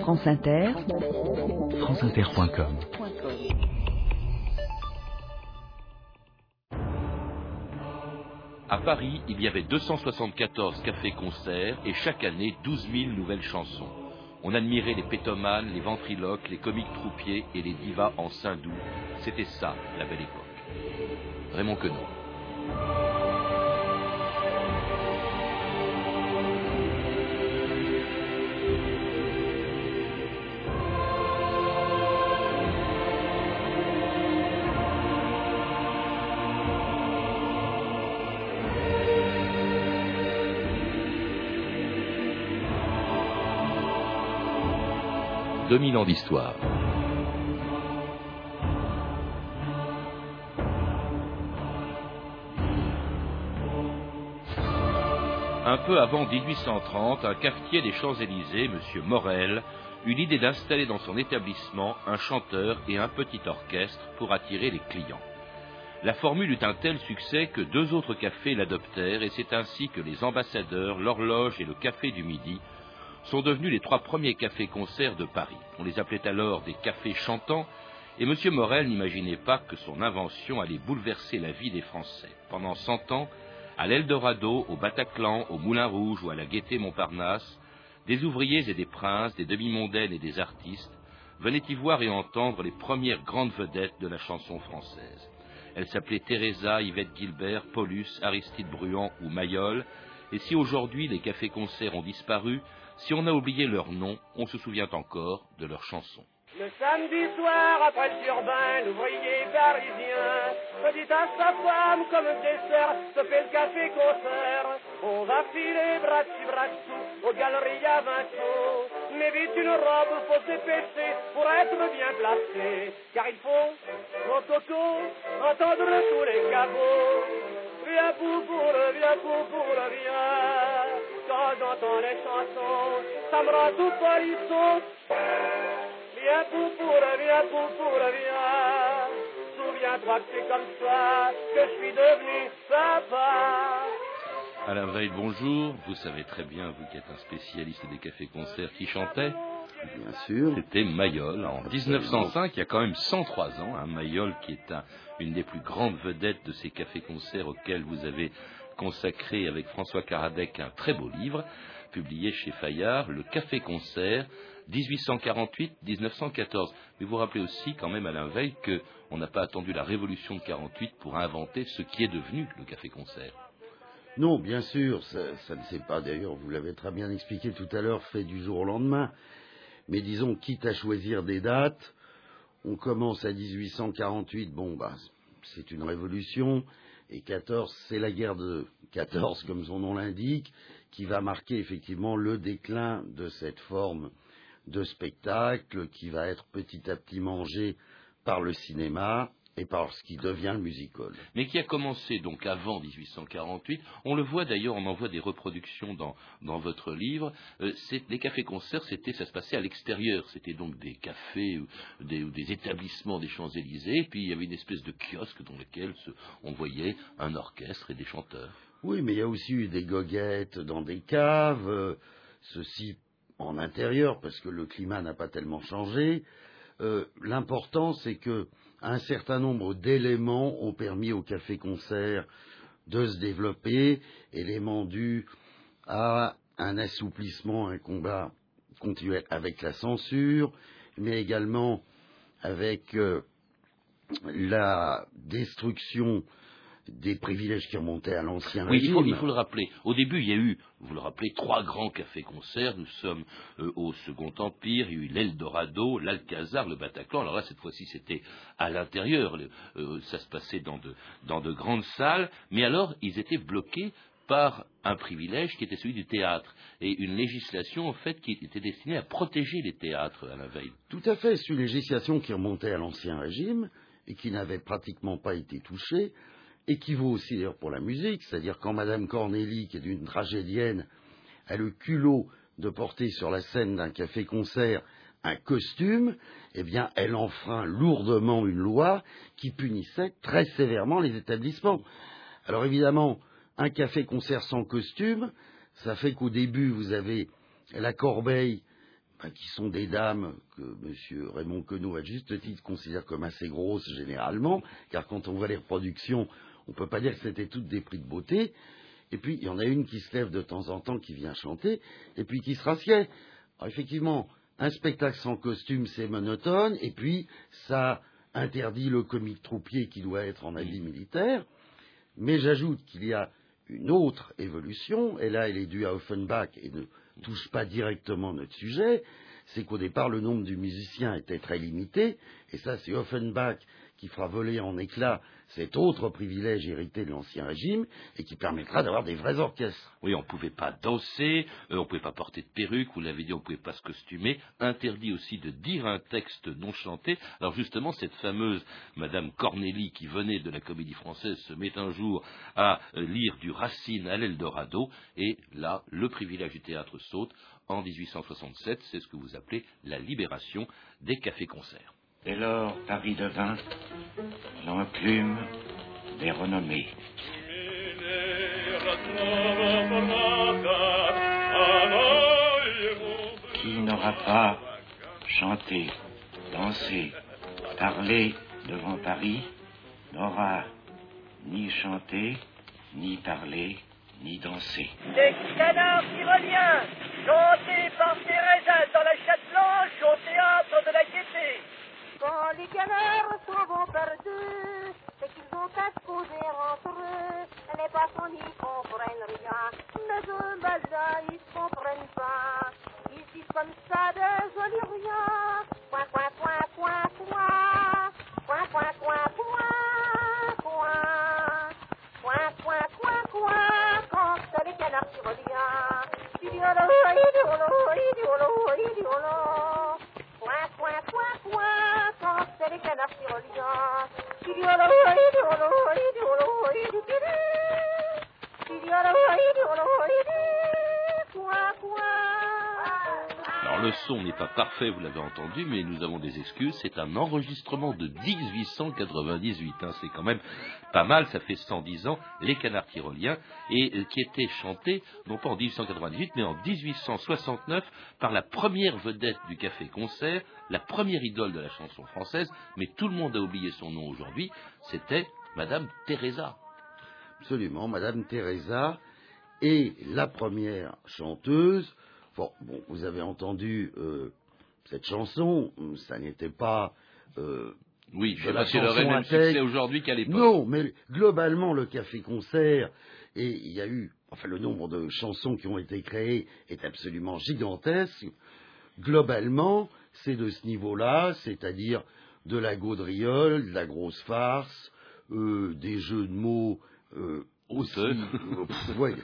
France Inter, franceinter.com. À Paris, il y avait 274 cafés-concerts et chaque année 12 000 nouvelles chansons. On admirait les pétomanes, les ventriloques, les comiques troupiers et les divas en doux. C'était ça, la belle époque. Raymond Queneau. 2000 ans d'histoire. Un peu avant 1830, un cafetier des Champs-Élysées, M. Morel, eut l'idée d'installer dans son établissement un chanteur et un petit orchestre pour attirer les clients. La formule eut un tel succès que deux autres cafés l'adoptèrent et c'est ainsi que les ambassadeurs, l'horloge et le café du midi sont devenus les trois premiers cafés-concerts de Paris. On les appelait alors des cafés chantants, et M. Morel n'imaginait pas que son invention allait bouleverser la vie des Français. Pendant cent ans, à l'Eldorado, au Bataclan, au Moulin Rouge ou à la Gaîté Montparnasse, des ouvriers et des princes, des demi-mondaines et des artistes venaient y voir et entendre les premières grandes vedettes de la chanson française. Elles s'appelaient Teresa, Yvette Gilbert, Paulus, Aristide Bruand ou Mayol, et si aujourd'hui les cafés-concerts ont disparu, si on a oublié leur nom, on se souvient encore de leurs chansons. Le samedi soir, après le turbin, l'ouvrier parisien se dit à sa femme comme dessert, se fait le café-concert. On va filer bras dessus, aux galeries à sous. Mais vite une robe, faut s'épêcher pour être bien placé. Car il faut, mon coco, entendre tous les cabots. Viens pour, pour, viens pour, pour, viens j'entends les chansons, ça me rend tout polisson. Viens pour pour, viens pour pour, viens. Souviens-toi que c'est comme ça que je suis devenu papa. Alain Veil, bonjour. Vous savez très bien, vous qui êtes un spécialiste des cafés-concerts, qui chantait Bien sûr. C'était Mayol en 1905, il y a quand même 103 ans. Hein, Mayol qui est un, une des plus grandes vedettes de ces cafés-concerts auxquels vous avez consacré avec François Karadec un très beau livre, publié chez Fayard, Le Café-Concert, 1848-1914. Mais vous rappelez aussi, quand même, Alain Veil, qu'on n'a pas attendu la révolution de 48 pour inventer ce qui est devenu le café-concert. Non, bien sûr, ça, ça ne s'est pas, d'ailleurs, vous l'avez très bien expliqué tout à l'heure, fait du jour au lendemain. Mais disons, quitte à choisir des dates, on commence à 1848, bon, bah, c'est une révolution. Et 14, c'est la guerre de 14, comme son nom l'indique, qui va marquer effectivement le déclin de cette forme de spectacle qui va être petit à petit mangé par le cinéma et par ce qui devient le musical. Mais qui a commencé donc avant 1848. On le voit d'ailleurs, on en voit des reproductions dans, dans votre livre. Euh, les cafés-concerts, c'était, ça se passait à l'extérieur. C'était donc des cafés ou des, des, établissements des Champs-Élysées. Puis il y avait une espèce de kiosque dans lequel se, on voyait un orchestre et des chanteurs. Oui, mais il y a aussi eu des goguettes dans des caves. Euh, ceci en intérieur, parce que le climat n'a pas tellement changé. Euh, l'important, c'est que un certain nombre d'éléments ont permis au café-concert de se développer, éléments dus à un assouplissement, un combat continuel avec la censure, mais également avec euh, la destruction des privilèges qui remontaient à l'ancien oui, régime. Il faut, le rappeler. Au début, il y a eu, vous le rappelez, trois grands cafés-concerts. Nous sommes euh, au Second Empire. Il y a eu l'Eldorado, l'Alcazar, le Bataclan. Alors là, cette fois-ci, c'était à l'intérieur. Euh, ça se passait dans de, dans de grandes salles. Mais alors, ils étaient bloqués par un privilège qui était celui du théâtre et une législation en fait qui était destinée à protéger les théâtres à la veille. Tout à fait, c'est une législation qui remontait à l'ancien régime et qui n'avait pratiquement pas été touchée et qui vaut aussi d'ailleurs pour la musique, c'est-à-dire quand Madame Cornélie, qui est une tragédienne, a le culot de porter sur la scène d'un café-concert un costume, eh bien, elle enfreint lourdement une loi qui punissait très sévèrement les établissements. Alors évidemment, un café-concert sans costume, ça fait qu'au début, vous avez la corbeille qui sont des dames que M. Raymond Queneau, à juste titre, considère comme assez grosses généralement, car quand on voit les reproductions, on ne peut pas dire que c'était toutes des prix de beauté. Et puis, il y en a une qui se lève de temps en temps, qui vient chanter, et puis qui se rassied. Alors, effectivement, un spectacle sans costume, c'est monotone, et puis ça interdit le comique troupier qui doit être en habit militaire. Mais j'ajoute qu'il y a une autre évolution, et là elle est due à Offenbach et ne touche pas directement notre sujet, c'est qu'au départ le nombre de musiciens était très limité, et ça c'est Offenbach qui fera voler en éclats cet autre privilège hérité de l'Ancien Régime et qui permettra d'avoir des vrais orchestres. Oui, on ne pouvait pas danser, euh, on ne pouvait pas porter de perruque, vous l'avez dit, on ne pouvait pas se costumer, interdit aussi de dire un texte non chanté. Alors justement, cette fameuse Madame Cornélie qui venait de la comédie française se met un jour à euh, lire du Racine à l'Eldorado et là, le privilège du théâtre saute. En 1867, c'est ce que vous appelez la libération des cafés-concerts. Dès lors, Paris devint l'enclume des renommées. Qui n'aura pas chanté, dansé, parlé devant Paris, n'aura ni chanté, ni parlé, ni dansé. Des canards tyroliens, chantés par Thérèse dans la chatte blanche au théâtre la. Les canards s'en vont perdus, c'est qu'ils ont à se causer entre eux. Les passants n'y comprennent rien, mais eux, là, ils ne comprennent pas. Ils disent comme ça des jolis riens. Coin, coin, coin, coin, coin. Coin, coin, coin, coin, coin. Coin, coin, coin, coin. Quand les canards tyroliens. Idiolo, idiolo, idiolo, idiolo. 誰かなぴよりが、きりおろほいりおろほいりおろほいりけれ、きりおろほいりおろほいり。Le son n'est pas parfait, vous l'avez entendu, mais nous avons des excuses. C'est un enregistrement de 1898. hein. C'est quand même pas mal, ça fait 110 ans, les canards tyroliens, et euh, qui était chanté, non pas en 1898, mais en 1869, par la première vedette du café-concert, la première idole de la chanson française, mais tout le monde a oublié son nom aujourd'hui, c'était Madame Teresa. Absolument, Madame Teresa est la première chanteuse. Bon, bon vous avez entendu euh, cette chanson, ça n'était pas euh, Oui, je la sais pas si elle aurait même succès aujourd'hui qu'à l'époque. Non, mais globalement, le café-concert, et il y a eu, enfin, le nombre de chansons qui ont été créées est absolument gigantesque. Globalement, c'est de ce niveau-là, c'est-à-dire de la gaudriole, de la grosse farce, euh, des jeux de mots euh, aussi Douteux. euh, ouais,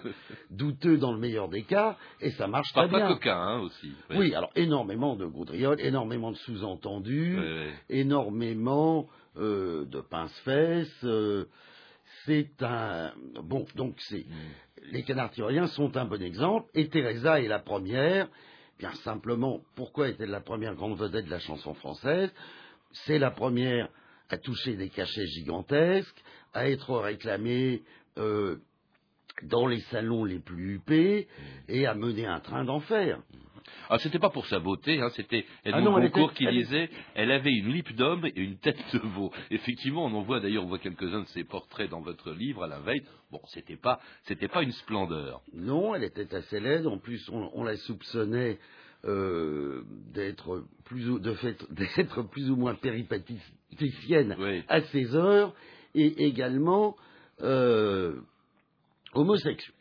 douteux dans le meilleur des cas, et ça marche très Parfois bien. coquin, hein, aussi. Oui, alors énormément de gaudriole, énormément de sous-entendus, énormément euh, de pince-fesses. euh, c'est un bon, donc c'est les canards tyroliens sont un bon exemple. Et Teresa est la première. Bien simplement, pourquoi est-elle la première grande vedette de la chanson française? C'est la première à toucher des cachets gigantesques, à être réclamée euh, dans les salons les plus huppés et à mener un train d'enfer. Ah, c'était pas pour sa beauté, hein, c'était Edmond Ah Goncourt qui elle- disait elle avait une lippe d'homme et une tête de veau. Effectivement, on en voit d'ailleurs, on voit quelques-uns de ses portraits dans votre livre à la veille. Bon, c'était pas, c'était pas une splendeur. Non, elle était assez laide. En plus, on, on la soupçonnait euh, d'être plus ou, de fait d'être plus ou moins péripaticienne Oui. à ses heures et également euh, homosexuelle.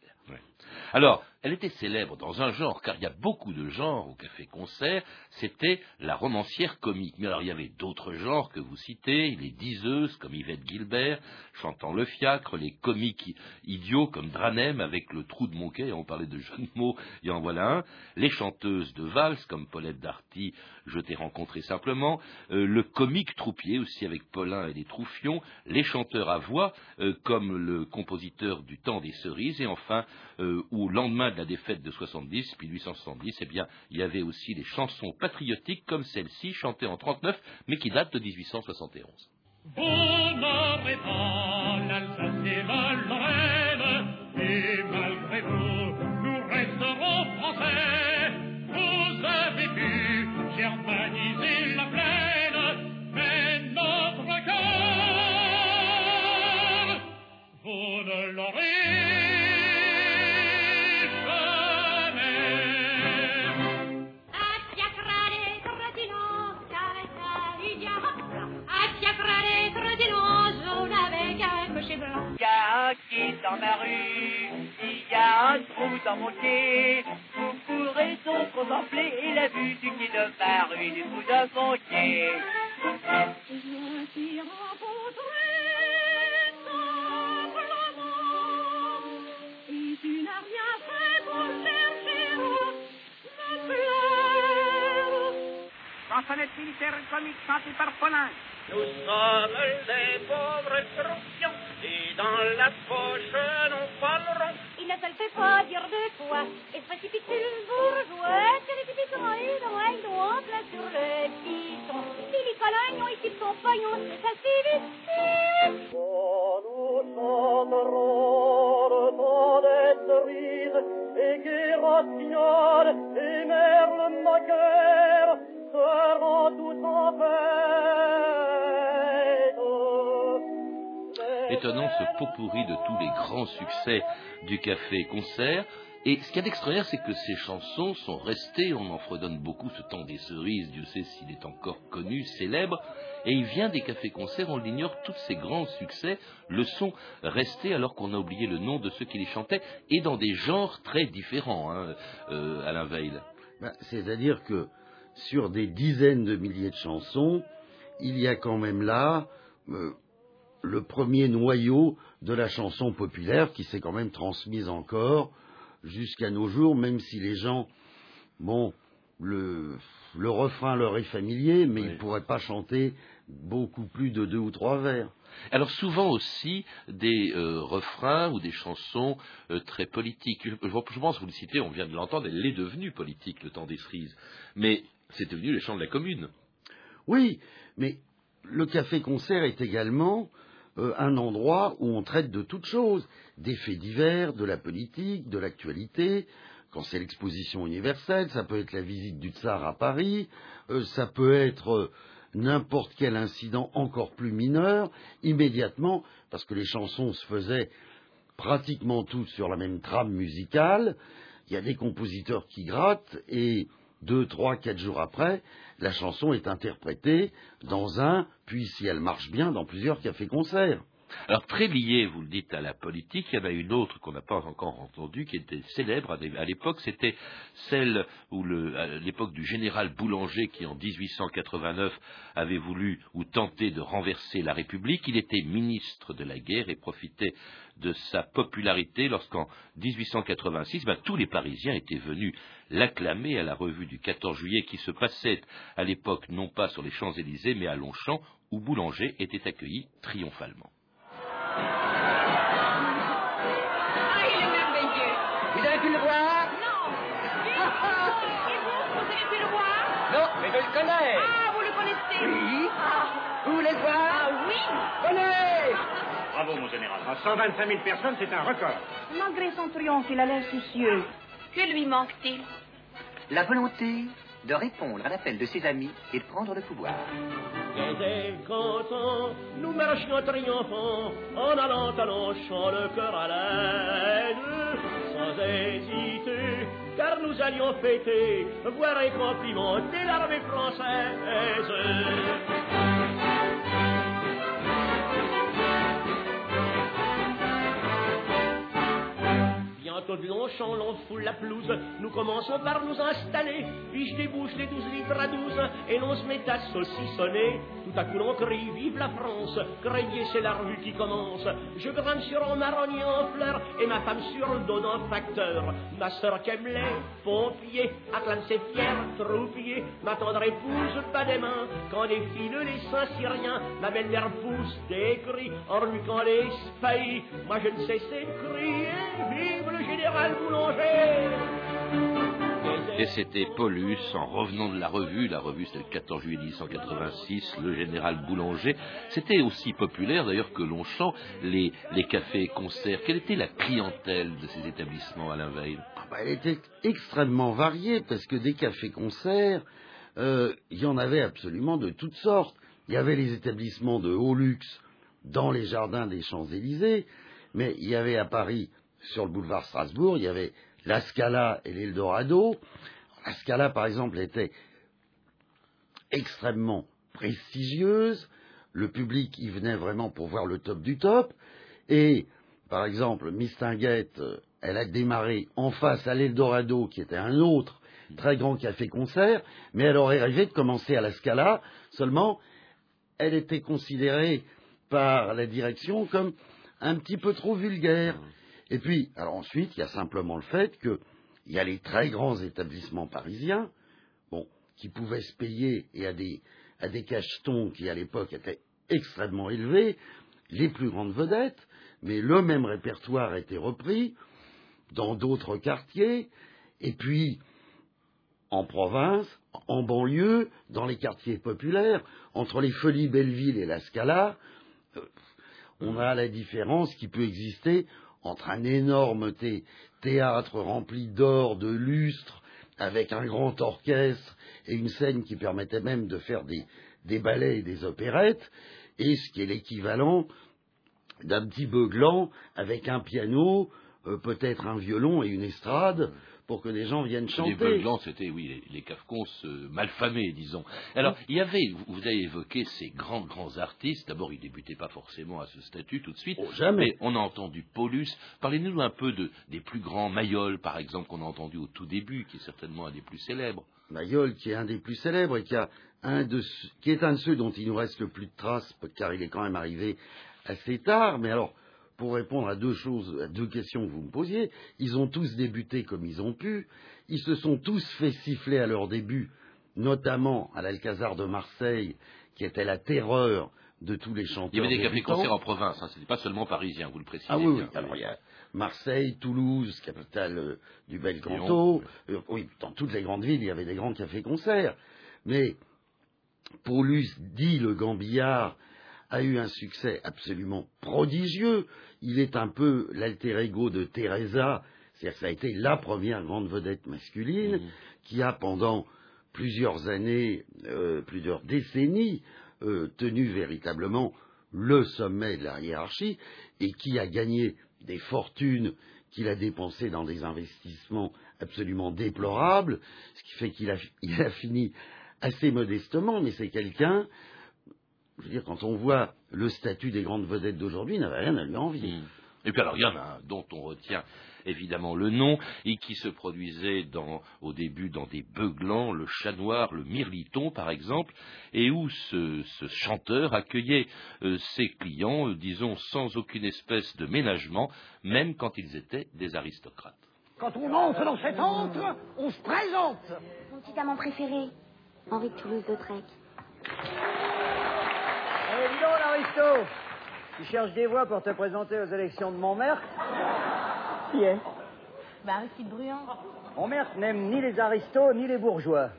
Alors, elle était célèbre dans un genre, car il y a beaucoup de genres au café-concert, c'était la romancière comique. Mais alors, il y avait d'autres genres que vous citez, les diseuses, comme Yvette Gilbert, chantant le fiacre, les comiques idiots, comme Dranem, avec le trou de mon quai, on parlait de jeux de mots, et en voilà un, les chanteuses de valse, comme Paulette Darty, Je t'ai rencontré simplement, euh, le comique troupier, aussi avec Paulin et les Troufions, les chanteurs à voix, euh, comme le compositeur du temps des cerises, et enfin, euh, au lendemain la défaite de 70, puis 1870, eh bien, il y avait aussi les chansons patriotiques comme celle-ci, chantée en 39, mais qui date de 1871. Vous dans ma rue, il y a un trou dans mon quai. Vous pourrez donc contempler la vue du quai de ma rue, du trou de mon quai. Je Chansonnette militaire comique chantée par Paulin. Nous sommes des pauvres troupions, et dans la poche nous parlerons. Il ne te le fait pas dire de toi. Et se précipite-t-il bourgeois Que les et dans un doigt plein sur le piston. Billy Colagnon ici de son pognon, ça suffit. Oh, nous chanterons le temps des cerises, et Guy Rossignol et Merle Moqueur seront tous en fête. Étonnant ce pot pourri de tous les grands succès du café-concert. Et ce qu'il y a d'extraordinaire, c'est que ces chansons sont restées, on en fredonne beaucoup ce temps des cerises, Dieu sait s'il est encore connu, célèbre, et il vient des cafés-concerts, on l'ignore, tous ces grands succès le sont restés alors qu'on a oublié le nom de ceux qui les chantaient, et dans des genres très différents, hein, euh, Alain Veil. Ben, C'est-à-dire que sur des dizaines de milliers de chansons, il y a quand même là euh, le premier noyau de la chanson populaire qui s'est quand même transmise encore jusqu'à nos jours, même si les gens, bon, le, le refrain leur est familier, mais Oui. ils ne pourraient pas chanter beaucoup plus de deux ou trois vers. Alors souvent aussi des euh, refrains ou des chansons euh, très politiques. Je, pense, vous le citez, on vient de l'entendre, elle est devenue politique le temps des cerises. Mais c'est devenu les chants de la commune. Oui, mais le café-concert est également euh, un endroit où on traite de toutes choses, des faits divers, de la politique, de l'actualité. Quand c'est l'exposition universelle, ça peut être la visite du tsar à Paris, euh, ça peut être euh, n'importe quel incident encore plus mineur, immédiatement, parce que les chansons se faisaient pratiquement toutes sur la même trame musicale, il y a des compositeurs qui grattent et deux, trois, quatre jours après, la chanson est interprétée dans un, puis si elle marche bien, dans plusieurs cafés-concerts. Alors très lié, vous le dites, à la politique, il y en a une autre qu'on n'a pas encore entendue, qui était célèbre à l'époque, c'était celle où le, à l'époque du général Boulanger, qui en 1889 avait voulu ou tenté de renverser la République. Il était ministre de la guerre et profitait de sa popularité lorsqu'en 1886, ben, tous les Parisiens étaient venus l'acclamer à la revue du 14 juillet qui se passait à l'époque non pas sur les Champs-Élysées mais à Longchamp où Boulanger était accueilli triomphalement. Je le connais. Ah, vous le connaissez Oui. Ah, Vous voulez le voir ah oui. Venez Bravo, mon général. À 125 000 personnes, c'est un record. Malgré son triomphe, il a l'air soucieux. Que lui manque-t-il? La volonté de répondre à l'appel de ses amis et de prendre le pouvoir. Gaieté, contents, nous marchions triomphants, en allant à Longchamp, le cœur à l'aide, sans hésiter, car nous allions fêter, voir et complimenter l'armée française. Bientôt Longchamp, l'on foule la pelouse. Nous commençons par nous installer. Puis je débouche les 12 litres à 12 et l'on se met à saucissonner. Tout à coup, l'on crie Vive la France Crédier, c'est la rue qui commence. Je grimpe sur un marronnier en fleurs et ma femme sur le dos d'un facteur. Ma sœur Kemley, pompier, acclame ses fiers troupiers. Ma tendre épouse, pas des mains. Quand défilent les Saint-Syriens, ma belle-mère pousse des cris. Lui, quand les spahis, moi je ne cessais de crier Vive le général Boulanger Et c'était Paulus, en revenant de la revue, la revue c'était le 14 juillet 1886, le général Boulanger. C'était aussi populaire d'ailleurs que Longchamp, les, les cafés, concerts. Quelle était la clientèle de ces établissements, Alain Veil? Ah bah, elle était extrêmement variée parce que des cafés-concerts, euh, il y en avait absolument de toutes sortes. Il y avait les établissements de haut luxe dans les jardins des Champs-Élysées, mais il y avait à Paris, sur le boulevard Strasbourg, il y avait la Scala et l'Eldorado. La Scala, par exemple, était extrêmement prestigieuse. Le public y venait vraiment pour voir le top du top. Et par exemple, Mistinguette, euh, elle a démarré en face à l'Eldorado, qui était un autre très grand café-concert, mais elle aurait rêvé de commencer à la Scala, seulement elle était considérée par la direction comme un petit peu trop vulgaire. Et puis, alors ensuite, il y a simplement le fait qu'il y a les très grands établissements parisiens, qui pouvaient se payer et à des, à des cachetons qui à l'époque étaient extrêmement élevés, les plus grandes vedettes, mais le même répertoire a été repris dans d'autres quartiers, et puis en province, en banlieue, dans les quartiers populaires, entre les Folies Belleville et la Scala, euh, on a la différence qui peut exister entre un énorme thé- théâtre rempli d'or, de lustres, avec un grand orchestre et une scène qui permettait même de faire des, des ballets et des opérettes, et ce qui est l'équivalent d'un petit beuglant avec un piano, euh, peut-être un violon et une estrade, pour que des gens viennent Les chanter. Beuglans, c'était, oui, les, les cafcons euh, malfamés, disons. Alors, il y avait, vous, vous avez évoqué ces grands, grands artistes. D'abord, ils débutaient pas forcément à ce statut tout de suite. Oh, jamais. Mais on a entendu Paulus. Parlez-nous un peu de, des plus grands Mayol, par exemple, qu'on a entendu au tout début, qui est certainement un des plus célèbres. Mayol, qui est un des plus célèbres et qui, a un de, qui est un de ceux dont il nous reste le plus de traces, car il est quand même arrivé assez tard. Mais alors, pour répondre à deux choses, à deux questions que vous me posiez, ils ont tous débuté comme ils ont pu. Ils se sont tous fait siffler à leur début, notamment à l'Alcazar de Marseille, qui était la terreur de tous les chanteurs. Il y avait des cafés-concerts en province, hein, c'était pas seulement parisien, vous le précisez. Ah oui, oui. bien. Alors il y a Marseille, Toulouse, capitale euh, du bel Lyon, canton. Euh, oui, dans toutes les grandes villes, il y avait des grands cafés-concerts. Mais Paulus, dit le Gambillard, a eu un succès absolument prodigieux. Il est un peu l'alter ego de Teresa, c'est-à-dire que ça a été la première grande vedette masculine Mhm. qui a pendant plusieurs années, euh, plusieurs décennies, euh, tenu véritablement le sommet de la hiérarchie et qui a gagné des fortunes qu'il a dépensées dans des investissements absolument déplorables, ce qui fait qu'il a, il a fini assez modestement, mais c'est quelqu'un, je veux dire, quand on voit le statut des grandes vedettes d'aujourd'hui, il n'avait rien à lui envier. Mm. Et puis alors, il y en a un dont on retient évidemment le nom et qui se produisait dans, au début dans des beuglants, le chat noir, le mirliton par exemple, et où ce, ce chanteur accueillait euh, ses clients, euh, disons, sans aucune espèce de ménagement, même quand ils étaient des aristocrates. Quand on entre dans cet antre, on se présente. Mon petit amant préféré, Henri de Toulouse-Lautrec. Donc, l'aristo Tu cherches des voix pour te présenter aux élections de Montmerc Qui est? Bah, Aristide Bruand. Montmerc n'aime ni les aristos ni les bourgeois.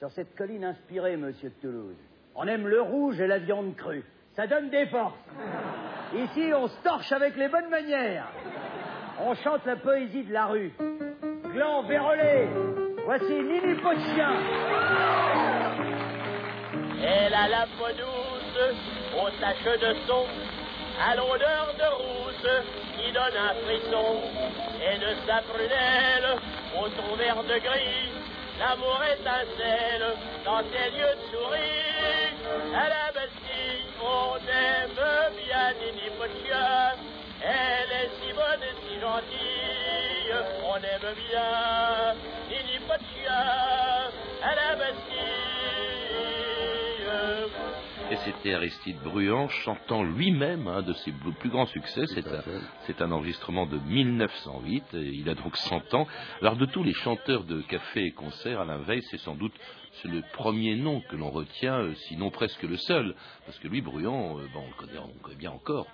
Sur cette colline inspirée, monsieur de Toulouse, on aime le rouge et la viande crue. Ça donne des forces. Ici, on se torche avec les bonnes manières. On chante la poésie de la rue. Gland vérolé, voici Nini Pochien. Elle a la peau douce, aux taches de son, à l'odeur de rousse qui donne un frisson. Et de sa prunelle, au ton vert de gris, l'amour étincelle dans ses yeux de souris. À la Bastille, on aime bien Nini Pochia. Elle est si bonne et si gentille, on aime bien Nini Pochia. À la Bastille. C'était Aristide Bruand chantant lui-même un de ses plus grands succès. C'est un, enregistrement de 1908. et il a donc 100 ans. Alors de tous les chanteurs de café et concert, Alain Veil, c'est sans doute c'est le premier nom que l'on retient, euh, sinon presque le seul. Parce que lui, Bruand, euh, bon, on, le connaît, on le connaît bien encore.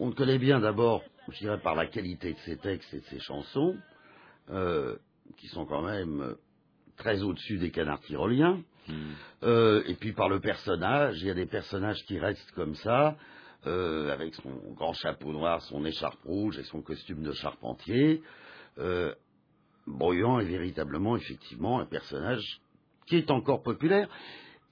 On le connaît bien d'abord, je dirais, par la qualité de ses textes et de ses chansons, euh, qui sont quand même très au-dessus des canards tyroliens. Euh, et puis par le personnage, il y a des personnages qui restent comme ça, euh, avec son grand chapeau noir, son écharpe rouge et son costume de charpentier. Euh, Bruand est véritablement, effectivement, un personnage qui est encore populaire.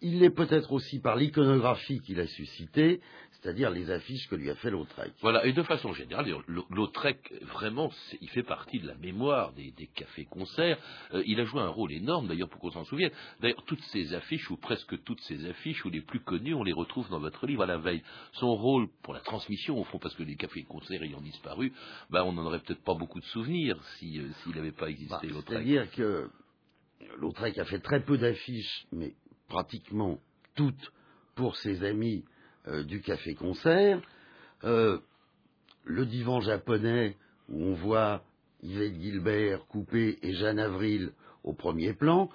il l'est peut-être aussi par l'iconographie qu'il a suscitée, c'est-à-dire les affiches que lui a fait Lautrec. Voilà, et de façon générale, Lautrec, vraiment, il fait partie de la mémoire des, des cafés-concerts. Euh, il a joué un rôle énorme, d'ailleurs, pour qu'on s'en souvienne. D'ailleurs, toutes ces affiches, ou presque toutes ces affiches, ou les plus connues, on les retrouve dans votre livre à la veille. Son rôle pour la transmission, au fond, parce que les cafés-concerts ayant disparu, ben, on n'en aurait peut-être pas beaucoup de souvenirs si, euh, s'il n'avait pas existé, Lautrec. Bah, C'est-à-dire que Lautrec a fait très peu d'affiches, mais pratiquement toutes pour ses amis du café-concert. Euh, le divan japonais, où on voit Yvette Gilbert, Coupé et Jeanne Avril au premier plan,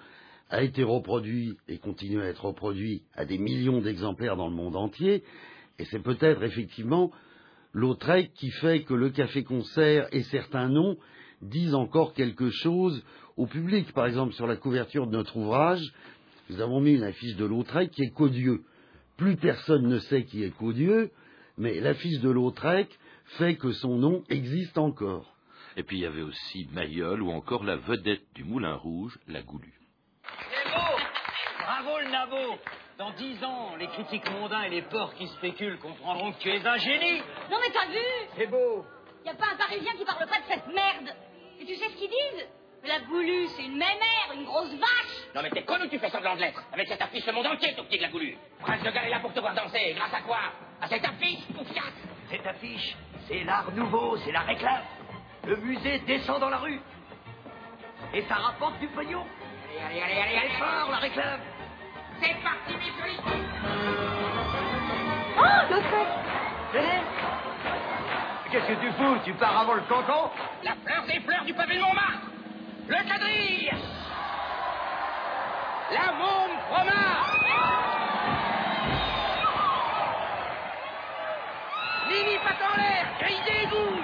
a été reproduit et continue à être reproduit à des millions d'exemplaires dans le monde entier. Et c'est peut-être effectivement Lautrec qui fait que le café-concert et certains noms disent encore quelque chose au public. Par exemple, sur la couverture de notre ouvrage, nous avons mis une affiche de Lautrec qui est Codieux. Plus personne ne sait qui est Codieux, mais l'affiche de Lautrec fait que son nom existe encore. Et puis il y avait aussi Mayol, ou encore la vedette du Moulin Rouge, la Goulue. Bravo le nabo. Dans dix ans, les critiques mondains et les porcs qui spéculent comprendront que tu es un génie. Non mais t'as vu C'est beau. Y a pas un Parisien qui parle pas de cette merde. Et tu sais ce qu'ils disent? La goulue, c'est une mémère, une grosse vache. Non mais t'es con ou tu fais semblant de l'être. Avec cette affiche, le monde entier tout petit de la goulue. Prince de Galles est là pour te voir danser. Grâce à quoi? À cette affiche, poufiasse Cette affiche, c'est l'art nouveau, c'est la réclame. Le musée descend dans la rue. Et ça rapporte du pognon. Allez, allez, allez, allez, allez. Fort, la réclame. C'est parti, mes chéris Oh, Lautrec Venez Qu'est-ce que tu fous? Tu pars avant le cancan La fleur des fleurs du pavé de Montmartre Le quadrille. La môme fromage Mini patte en l'air Grille d'égout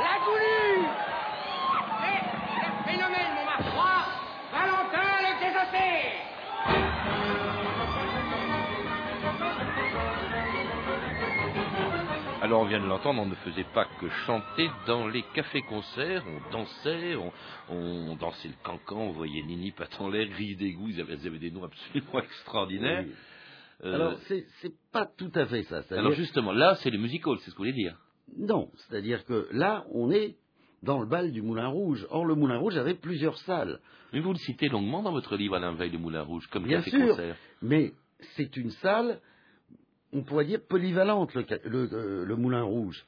La goulue. Le phénomène Montmartre 3 Valentin le désossé Alors on vient de l'entendre, on ne faisait pas que chanter dans les cafés-concerts, on dansait, on, on dansait le cancan, on voyait Nini l'air, grille d'égout, ils avaient, ils avaient des noms absolument extraordinaires. Oui. Euh, Alors, c'est pas tout à fait ça. c'est-à-dire- alors justement, là c'est les music halls, c'est ce que vous voulez dire. Non, c'est-à-dire que là, on est dans le bal du Moulin Rouge. Or, le Moulin Rouge avait plusieurs salles. Mais vous le citez longuement dans votre livre Alain Veil, le Moulin Rouge, comme Bien sûr, café-concert. mais c'est une salle, on pourrait dire polyvalente, le, ca- le, euh, le Moulin Rouge.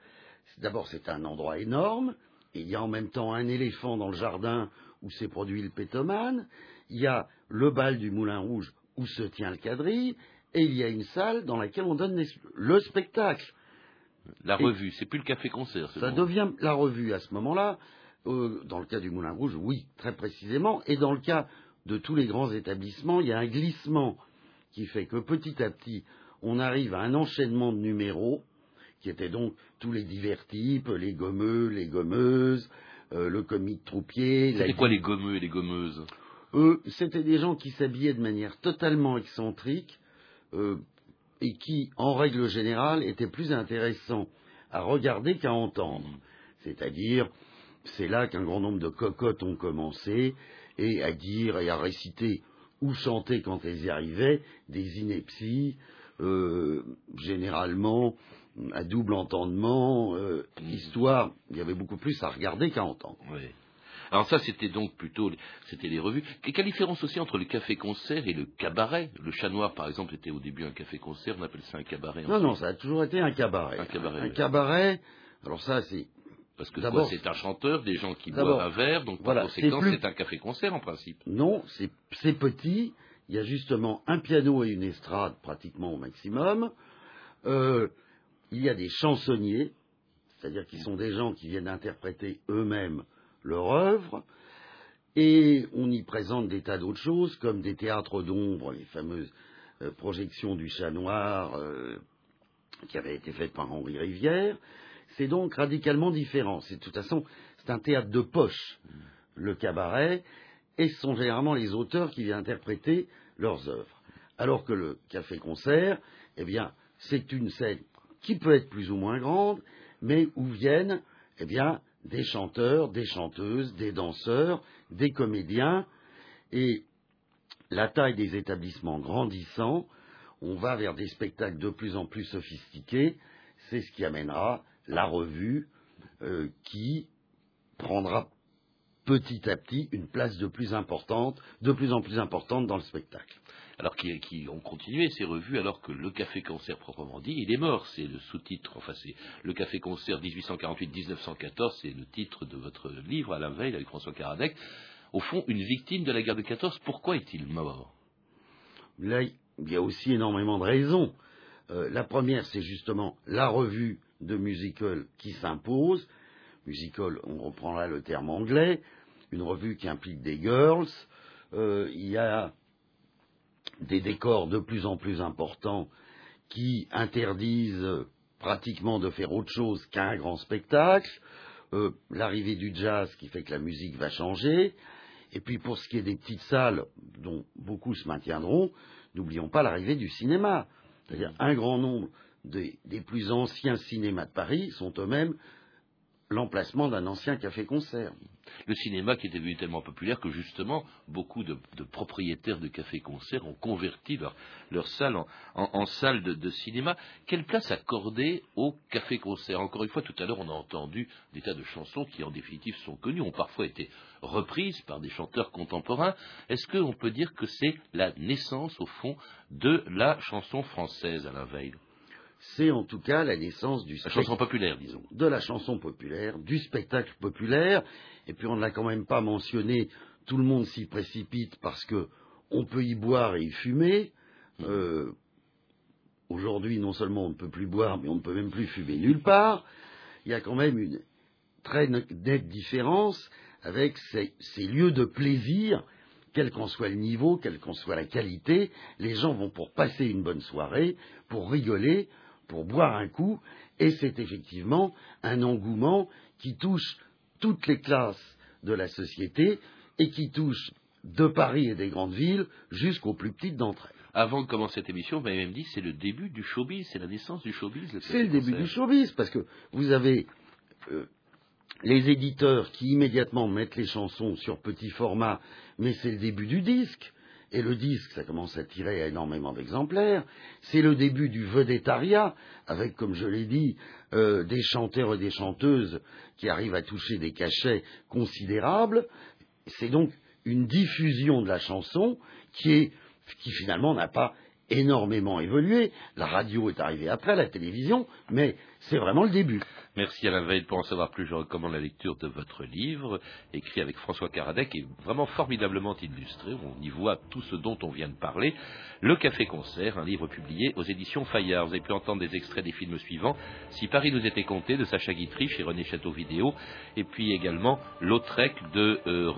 D'abord, c'est un endroit énorme. Il y a en même temps un éléphant dans le jardin où s'est produit le pétomane. Il y a le bal du Moulin Rouge où se tient le quadrille. Et il y a une salle dans laquelle on donne le spectacle. La Et- revue, c'est plus le café-concert. c'est Ça bon. devient la revue à ce moment-là. Euh, dans le cas du Moulin Rouge, oui, très précisément. Et dans le cas de tous les grands établissements, il y a un glissement qui fait que petit à petit, on arrive à un enchaînement de numéros, qui étaient donc tous les divers types, les gommeux, les gommeuses, euh, le comique troupier. la C'était quoi les gommeux et les gommeuses? Eux, c'était des gens qui s'habillaient de manière totalement excentrique euh, et qui, en règle générale, étaient plus intéressants à regarder qu'à entendre. C'est-à-dire, c'est là qu'un grand nombre de cocottes ont commencé et à dire et à réciter ou chanter quand elles y arrivaient des inepties, euh, généralement à double entendement, euh, histoire, il y avait beaucoup plus à regarder qu'à entendre. Oui. Alors ça, c'était donc plutôt, c'était les revues. Et quelle différence aussi entre le café-concert et le cabaret? Le Chat Noir, par exemple, était au début un café-concert, on appelle ça un cabaret. Non, non, ça a toujours été un cabaret. Un cabaret, Un oui. cabaret, alors ça, c'est. Parce que D'abord- c'est un chanteur, des gens qui boivent un verre, donc voilà, par conséquent, c'est plus- un café-concert en principe. Non, c'est petit. Il y a justement un piano et une estrade pratiquement au maximum. Euh, il y a des chansonniers, c'est-à-dire qui sont des gens qui viennent interpréter eux-mêmes leur œuvre. Et on y présente des tas d'autres choses, comme des théâtres d'ombre, les fameuses euh, projections du chat noir euh, qui avaient été faites par Henri Rivière. C'est donc radicalement différent. C'est de toute façon, c'est un théâtre de poche, le cabaret, et ce sont généralement les auteurs qui viennent interpréter leurs œuvres. Alors que le café-concert, eh bien, c'est une scène qui peut être plus ou moins grande, mais où viennent, eh bien, des chanteurs, des chanteuses, des danseurs, des comédiens, Et la taille des établissements grandissant, on va vers des spectacles de plus en plus sophistiqués. C'est ce qui amènera la revue euh, qui prendra petit à petit une place de plus importante, de plus en plus importante dans le spectacle. Alors qui, qui ont continué ces revues alors que le Café Concert proprement dit, il est mort. C'est le sous-titre, enfin c'est le Café Concert 1848-1914, c'est le titre de votre livre, Alain Veil, avec François Caradec. Au fond, une victime de la guerre de 14, pourquoi est-il mort? Là, il y a aussi énormément de raisons. Euh, la première, c'est justement la revue de musical qui s'impose. Musical, on reprendra le terme anglais, une revue qui implique des girls. Euh, il y a des décors de plus en plus importants qui interdisent pratiquement de faire autre chose qu'un grand spectacle. Euh, L'arrivée du jazz qui fait que la musique va changer. Et puis pour ce qui est des petites salles, dont beaucoup se maintiendront, n'oublions pas l'arrivée du cinéma. C'est-à-dire un grand nombre des, des, plus anciens cinémas de Paris sont eux-mêmes l'emplacement d'un ancien café-concert. Le cinéma qui est devenu tellement populaire que justement beaucoup de, propriétaires de cafés-concerts ont converti leur, salle en, salle de, de, cinéma. Quelle place accorder au café-concert? Encore une fois, tout à l'heure, on a entendu des tas de chansons qui, en définitive, sont connues, ont parfois été reprises par des chanteurs contemporains. Est-ce qu'on peut dire que c'est la naissance, au fond, de la chanson française, à la veille c'est en tout cas la naissance du la chanson populaire, disons, de la chanson populaire, du spectacle populaire. Et puis on ne l'a quand même pas mentionné. Tout le monde s'y précipite parce que on peut y boire et y fumer. Mmh. Euh, Aujourd'hui, non seulement on ne peut plus boire, mais on ne peut même plus fumer nulle part. Il y a quand même une très nette différence avec ces, ces lieux de plaisir quel qu'en soit le niveau, quelle qu'en soit la qualité, les gens vont pour passer une bonne soirée, pour rigoler, pour boire un coup, et c'est effectivement un engouement qui touche toutes les classes de la société et qui touche de Paris et des grandes villes jusqu'aux plus petites d'entre elles. Avant de commencer cette émission, vous m'avez même dit c'est le début du showbiz, c'est la naissance du showbiz. C'est le début du showbiz, parce que vous avez euh, les éditeurs qui immédiatement mettent les chansons sur petit format, mais c'est le début du disque et le disque, ça commence à tirer à énormément d'exemplaires. C'est le début du vedettariat, avec, comme je l'ai dit, euh, des chanteurs et des chanteuses qui arrivent à toucher des cachets considérables. C'est donc une diffusion de la chanson qui est, qui finalement n'a pas énormément évolué. La radio est arrivée après, la télévision, mais c'est vraiment le début. Merci Alain Veil. Pour en savoir plus, je recommande la lecture de votre livre, écrit avec François Caradec, et vraiment formidablement illustré. On y voit tout ce dont on vient de parler. Le Café Concert, un livre publié aux éditions Fayard. Vous avez pu entendre des extraits des films suivants. Si Paris nous était compté, de Sacha Guitry chez René Château Vidéo, et puis également Lautrec de, euh,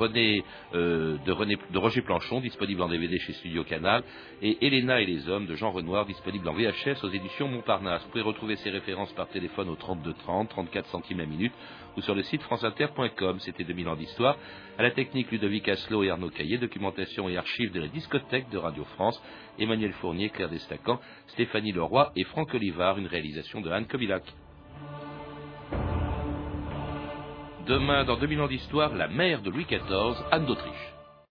euh, de, René, de Roger Planchon, disponible en DVD chez Studio Canal, et Elena et les hommes de Jean Renoir, disponible en VHS aux éditions Montparnasse. Vous pouvez retrouver ces références par téléphone au 32 30, 34 centimes la minute, ou sur le site franceinter.com. C'était 2000 ans d'histoire. À la technique, Ludovic Asselot et Arnaud Caillé, documentation et archives de la discothèque de Radio France, Emmanuel Fournier, Claire Destacan, Stéphanie Leroy et Franck Olivard, une réalisation de Anne Kobilac. Demain, dans 2000 ans d'histoire, la mère de Louis XIV, Anne d'Autriche.